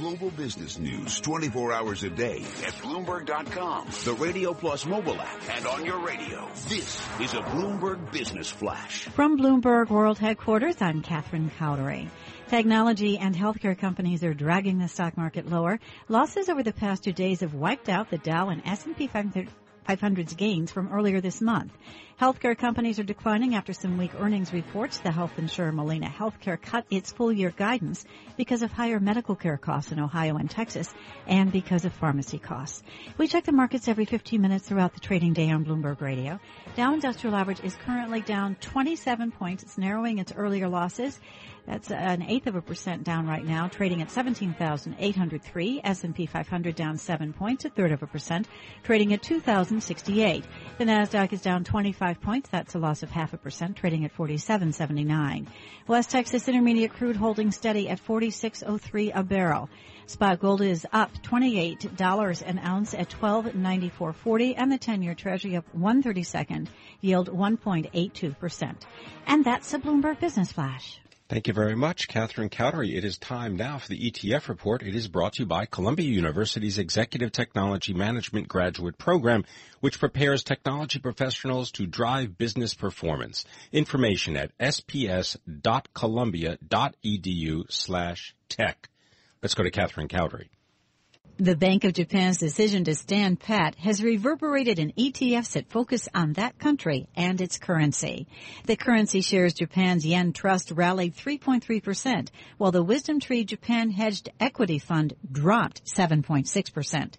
Global business news 24 hours a day at Bloomberg.com, the Radio Plus mobile app, and on your radio. This is a Bloomberg Business Flash. From Bloomberg World Headquarters, I'm Catherine Cowdery. Technology and healthcare companies are dragging the stock market lower. Losses over the past two days have wiped out the Dow and S&P 500 500's gains from earlier this month. Healthcare companies are declining after some weak earnings reports. The health insurer Molina Healthcare cut its full year guidance because of higher medical care costs in Ohio and Texas and because of pharmacy costs. We check the markets every 15 minutes throughout the trading day on Bloomberg Radio. Dow Industrial Average is currently down 27 points. It's narrowing its earlier losses. That's an eighth of a percent down right now, trading at 17,803. S&P 500 down seven points, a third of a percent, trading at 2,068. The Nasdaq is down 25 points. That's a loss of half a percent, trading at 47.79. West Texas Intermediate crude holding steady at 46.03 a barrel. Spot gold is up $28 an ounce at 1294.40 and the 10-year treasury up 132nd, yield 1.82%. And that's a Bloomberg Business Flash. Thank you very much, Catherine Cowdery. It is time now for the ETF report. It is brought to you by Columbia University's Executive Technology Management Graduate Program, which prepares technology professionals to drive business performance. Information at sps.columbia.edu slash tech. Let's go to Catherine Cowdery. The Bank of Japan's decision to stand pat has reverberated in ETFs that focus on that country and its currency. The currency shares Japan's yen trust rallied 3.3%, while the WisdomTree Japan Hedged Equity Fund dropped 7.6%.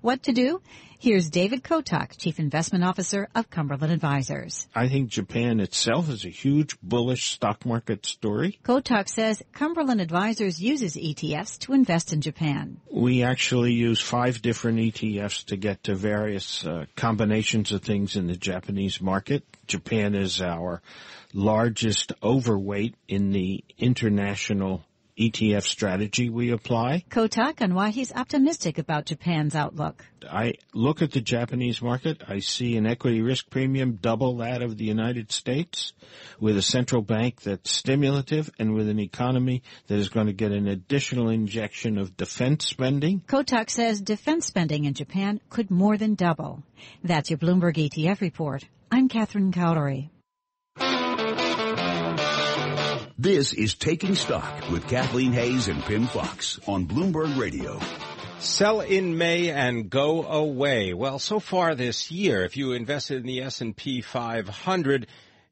What to do? Here's David Kotok, Chief Investment Officer of Cumberland Advisors. I think Japan itself is a huge bullish stock market story. Kotok says Cumberland Advisors uses ETFs to invest in Japan. We actually use five different ETFs to get to various uh, combinations of things in the Japanese market. Japan is our largest overweight in the international ETF strategy we apply. Kotok on why he's optimistic about Japan's outlook. I look at the Japanese market. I see an equity risk premium double that of the United States with a central bank that's stimulative and with an economy that is going to get an additional injection of defense spending. Kotok says defense spending in Japan could more than double. That's your Bloomberg ETF report. I'm Catherine Cowdery. This is Taking Stock with Kathleen Hays and Pimm Fox on Bloomberg Radio. Sell in May and go away. Well, so far this year, if you invested in the S&P 500,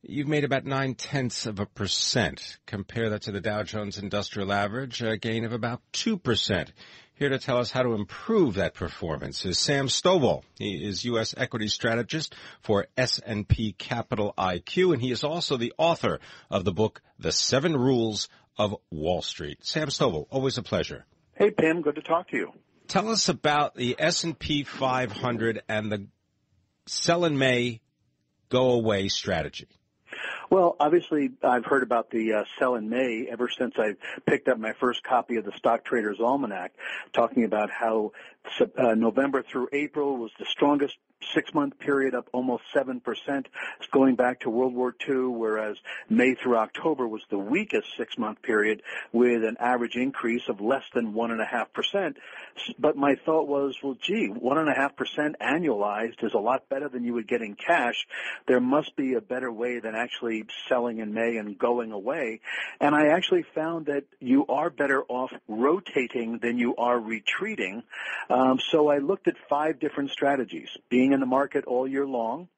you've made about nine tenths of a percent. Compare that to the Dow Jones Industrial Average, a gain of about two percent. Here to tell us how to improve that performance is Sam Stovall. He is U.S. equity strategist for S&P Capital IQ, and he is also the author of the book, The Seven Rules of Wall Street. Sam Stovall, always a pleasure. Hey, Pimm, good to talk to you. Tell us about the S&P 500 and the sell in May, go away strategy. Well, obviously, I've heard about the uh, sell in May ever since I picked up my first copy of the Stock Traders Almanac, talking about how uh, November through April was the strongest six month period up almost 7%. It's going back to World War II, whereas May through October was the weakest six month period with an average increase of less than 1.5%. But my thought was, well, gee, 1.5% annualized is a lot better than you would get in cash. There must be a better way than actually selling in May and going away. And I actually found that you are better off rotating than you are retreating. Um, so I looked at five different strategies. Being in the market all year long,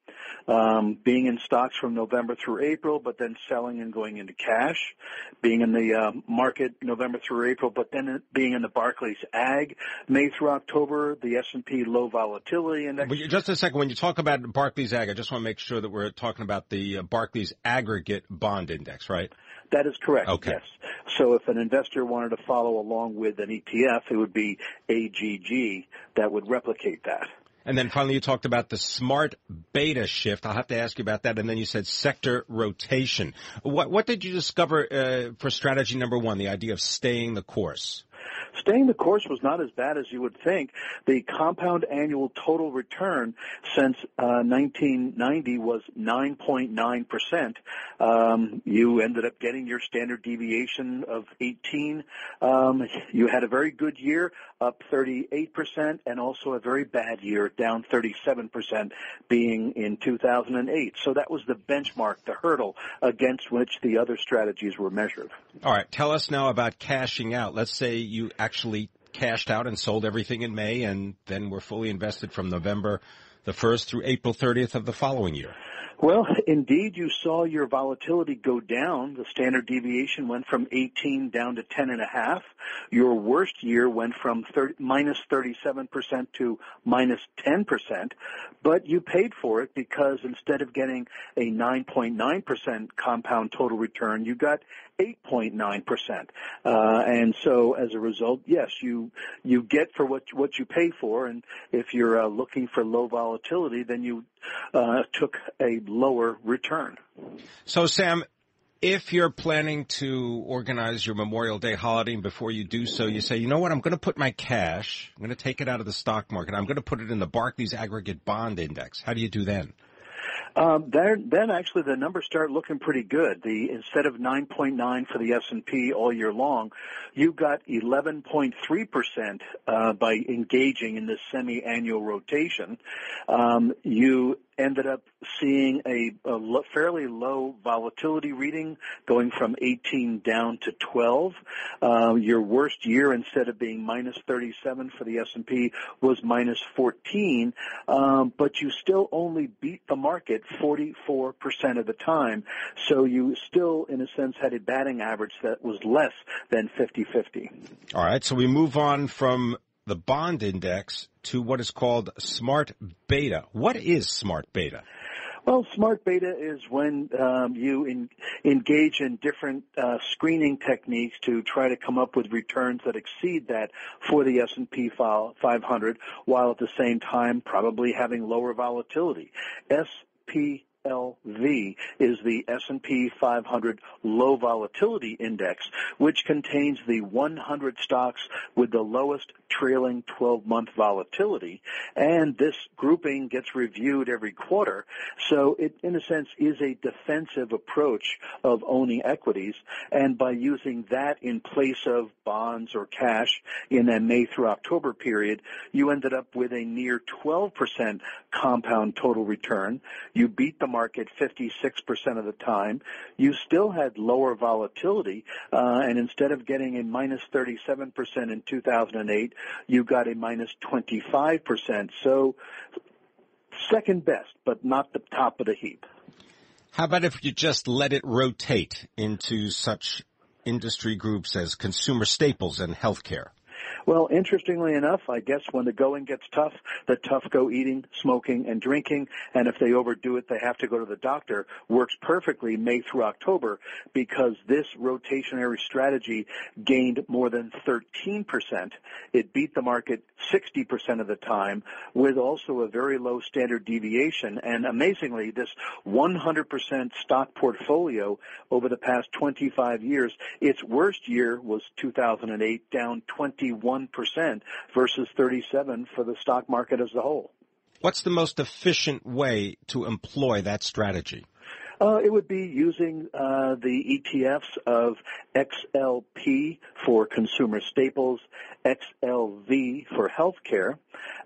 um, being in stocks from November through April, but then selling and going into cash, being in the uh, market November through April, but then being in the Barclays Ag May through October, the S&P Low Volatility Index. Just a second, when you talk about Barclays Ag, I just want to make sure that we're talking about the uh, Barclays Aggregate Bond Index, right? That is correct. Okay. Yes. So if an investor wanted to follow along with an ETF, it would be AGG that would replicate that. And then finally, you talked about the smart beta shift. I'll have to ask you about that. And then you said sector rotation. What, what did you discover uh, for strategy number one, the idea of staying the course? Staying the course was not as bad as you would think. The compound annual total return since uh, 1990 was 9.9%. Um, you ended up getting your standard deviation of 18. Um, you had a very good year, up 38%, and also a very bad year, down 37%, being in 2008. So that was the benchmark, the hurdle against which the other strategies were measured. All right. Tell us now about cashing out. Let's say you actually cashed out and sold everything in May and then were fully invested from November the 1st through April 30th of the following year. Well, indeed, you saw your volatility go down. The standard deviation went from 18 down to 10 and a half. Your worst year went from 30, minus 37% to minus 10%, but you paid for it because instead of getting a 9.9% compound total return, you got 8.9%. Uh, and so as a result, yes, you, you get for what, what you pay for. And if you're uh, looking for low volatility, then you, uh, took a lower return. So Sam, if you're planning to organize your Memorial Day holiday and before you do so, you say, you know what, I'm going to put my cash, I'm going to take it out of the stock market, I'm going to put it in the Barclays Aggregate Bond Index. How do you do then? Um, then actually the numbers start looking pretty good. The instead of 9.9 for the S&P all year long, you got 11.3 percent uh, by engaging in this semi-annual rotation. Um, you ended up seeing a, a fairly low volatility reading going from 18 down to 12. Uh, your worst year instead of being minus 37 for the S&P was minus 14, um, but you still only beat the market 44% of the time. So you still, in a sense, had a batting average that was less than 50-50. All right, so we move on from the bond index to what is called smart beta. What is smart beta? Well, smart beta is when um, you in, engage in different uh, screening techniques to try to come up with returns that exceed that for the S&P 500, while at the same time probably having lower volatility. SP LV is the S&P 500 low volatility index, which contains the 100 stocks with the lowest trailing 12 month volatility. And this grouping gets reviewed every quarter. So it, in a sense, is a defensive approach of owning equities. And by using that in place of bonds or cash in that May through October period, you ended up with a near 12% compound total return. You beat the market 56% of the time. You still had lower volatility, uh, and instead of getting a minus 37% in 2008, you got a minus 25%. So second best, but not the top of the heap. How about if you just let it rotate into such industry groups as consumer staples and healthcare? Well, interestingly enough, I guess when the going gets tough, the tough go eating, smoking, and drinking, and if they overdo it, they have to go to the doctor, works perfectly May through October because this rotationary strategy gained more than 13%. It beat the market 60% of the time with also a very low standard deviation. And amazingly, this 100% stock portfolio over the past 25 years, its worst year was 2008, down 21 1% versus 37 for the stock market as a whole. What's the most efficient way to employ that strategy? Uh, it would be using uh, the ETFs of XLP for consumer staples, XLV for healthcare,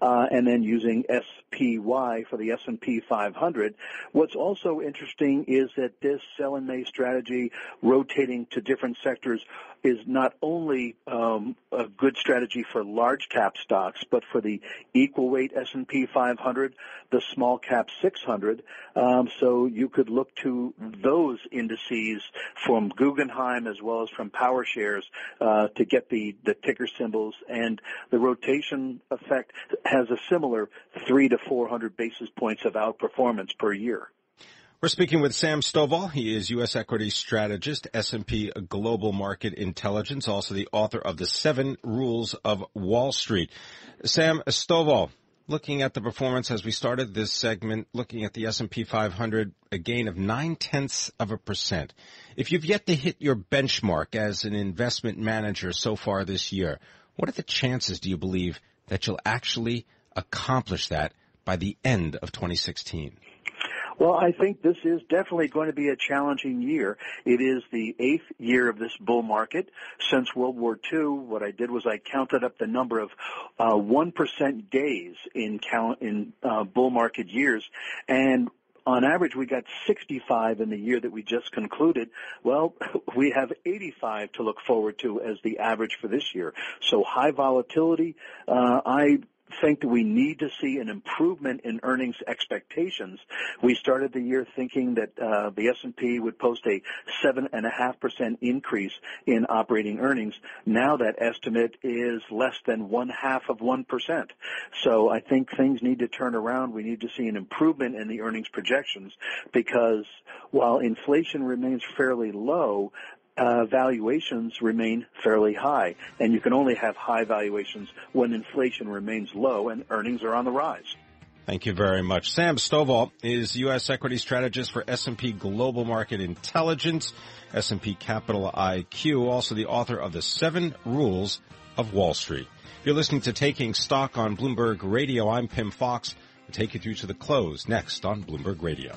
uh, and then using SPY for the S&P 500. What's also interesting is that this sell and may strategy, rotating to different sectors, is not only um, a good strategy for large cap stocks, but for the equal weight S&P 500, the small cap 600. Um, so you could look to those indices from Guggenheim as well as from PowerShares uh, to get the the ticker symbols, and the rotation effect has a similar three to 400 basis points of outperformance per year. We're speaking with Sam Stovall. He is U.S. equity strategist, S&P Global Market Intelligence, also the author of The Seven Rules of Wall Street. Sam Stovall, looking at the performance as we started this segment, looking at the S&P 500, a gain of nine tenths of a percent. If you've yet to hit your benchmark as an investment manager so far this year, what are the chances, do you believe, that you'll actually accomplish that by the end of 2016? Well, I think this is definitely going to be a challenging year. It is the eighth year of this bull market since World War II. What I did was I counted up the number of uh, one uh, days in count in uh, bull market years, and on average, we got 65 in the year that we just concluded. Well, we have 85 to look forward to as the average for this year. So high volatility. Uh, I think that we need to see an improvement in earnings expectations. We started the year thinking that uh, the S&P would post a seven and a half percent increase in operating earnings. Now that estimate is less than one half of one percent. So I think things need to turn around. We need to see an improvement in the earnings projections because while inflation remains fairly low, uh, valuations remain fairly high, and you can only have high valuations when inflation remains low and earnings are on the rise. Thank you very much. Sam Stovall is U.S. equity strategist for S&P Global Market Intelligence, S&P Capital IQ, also the author of The Seven Rules of Wall Street. If You're listening to Taking Stock on Bloomberg Radio. I'm Pimm Fox. We'll take you through to the close next on Bloomberg Radio.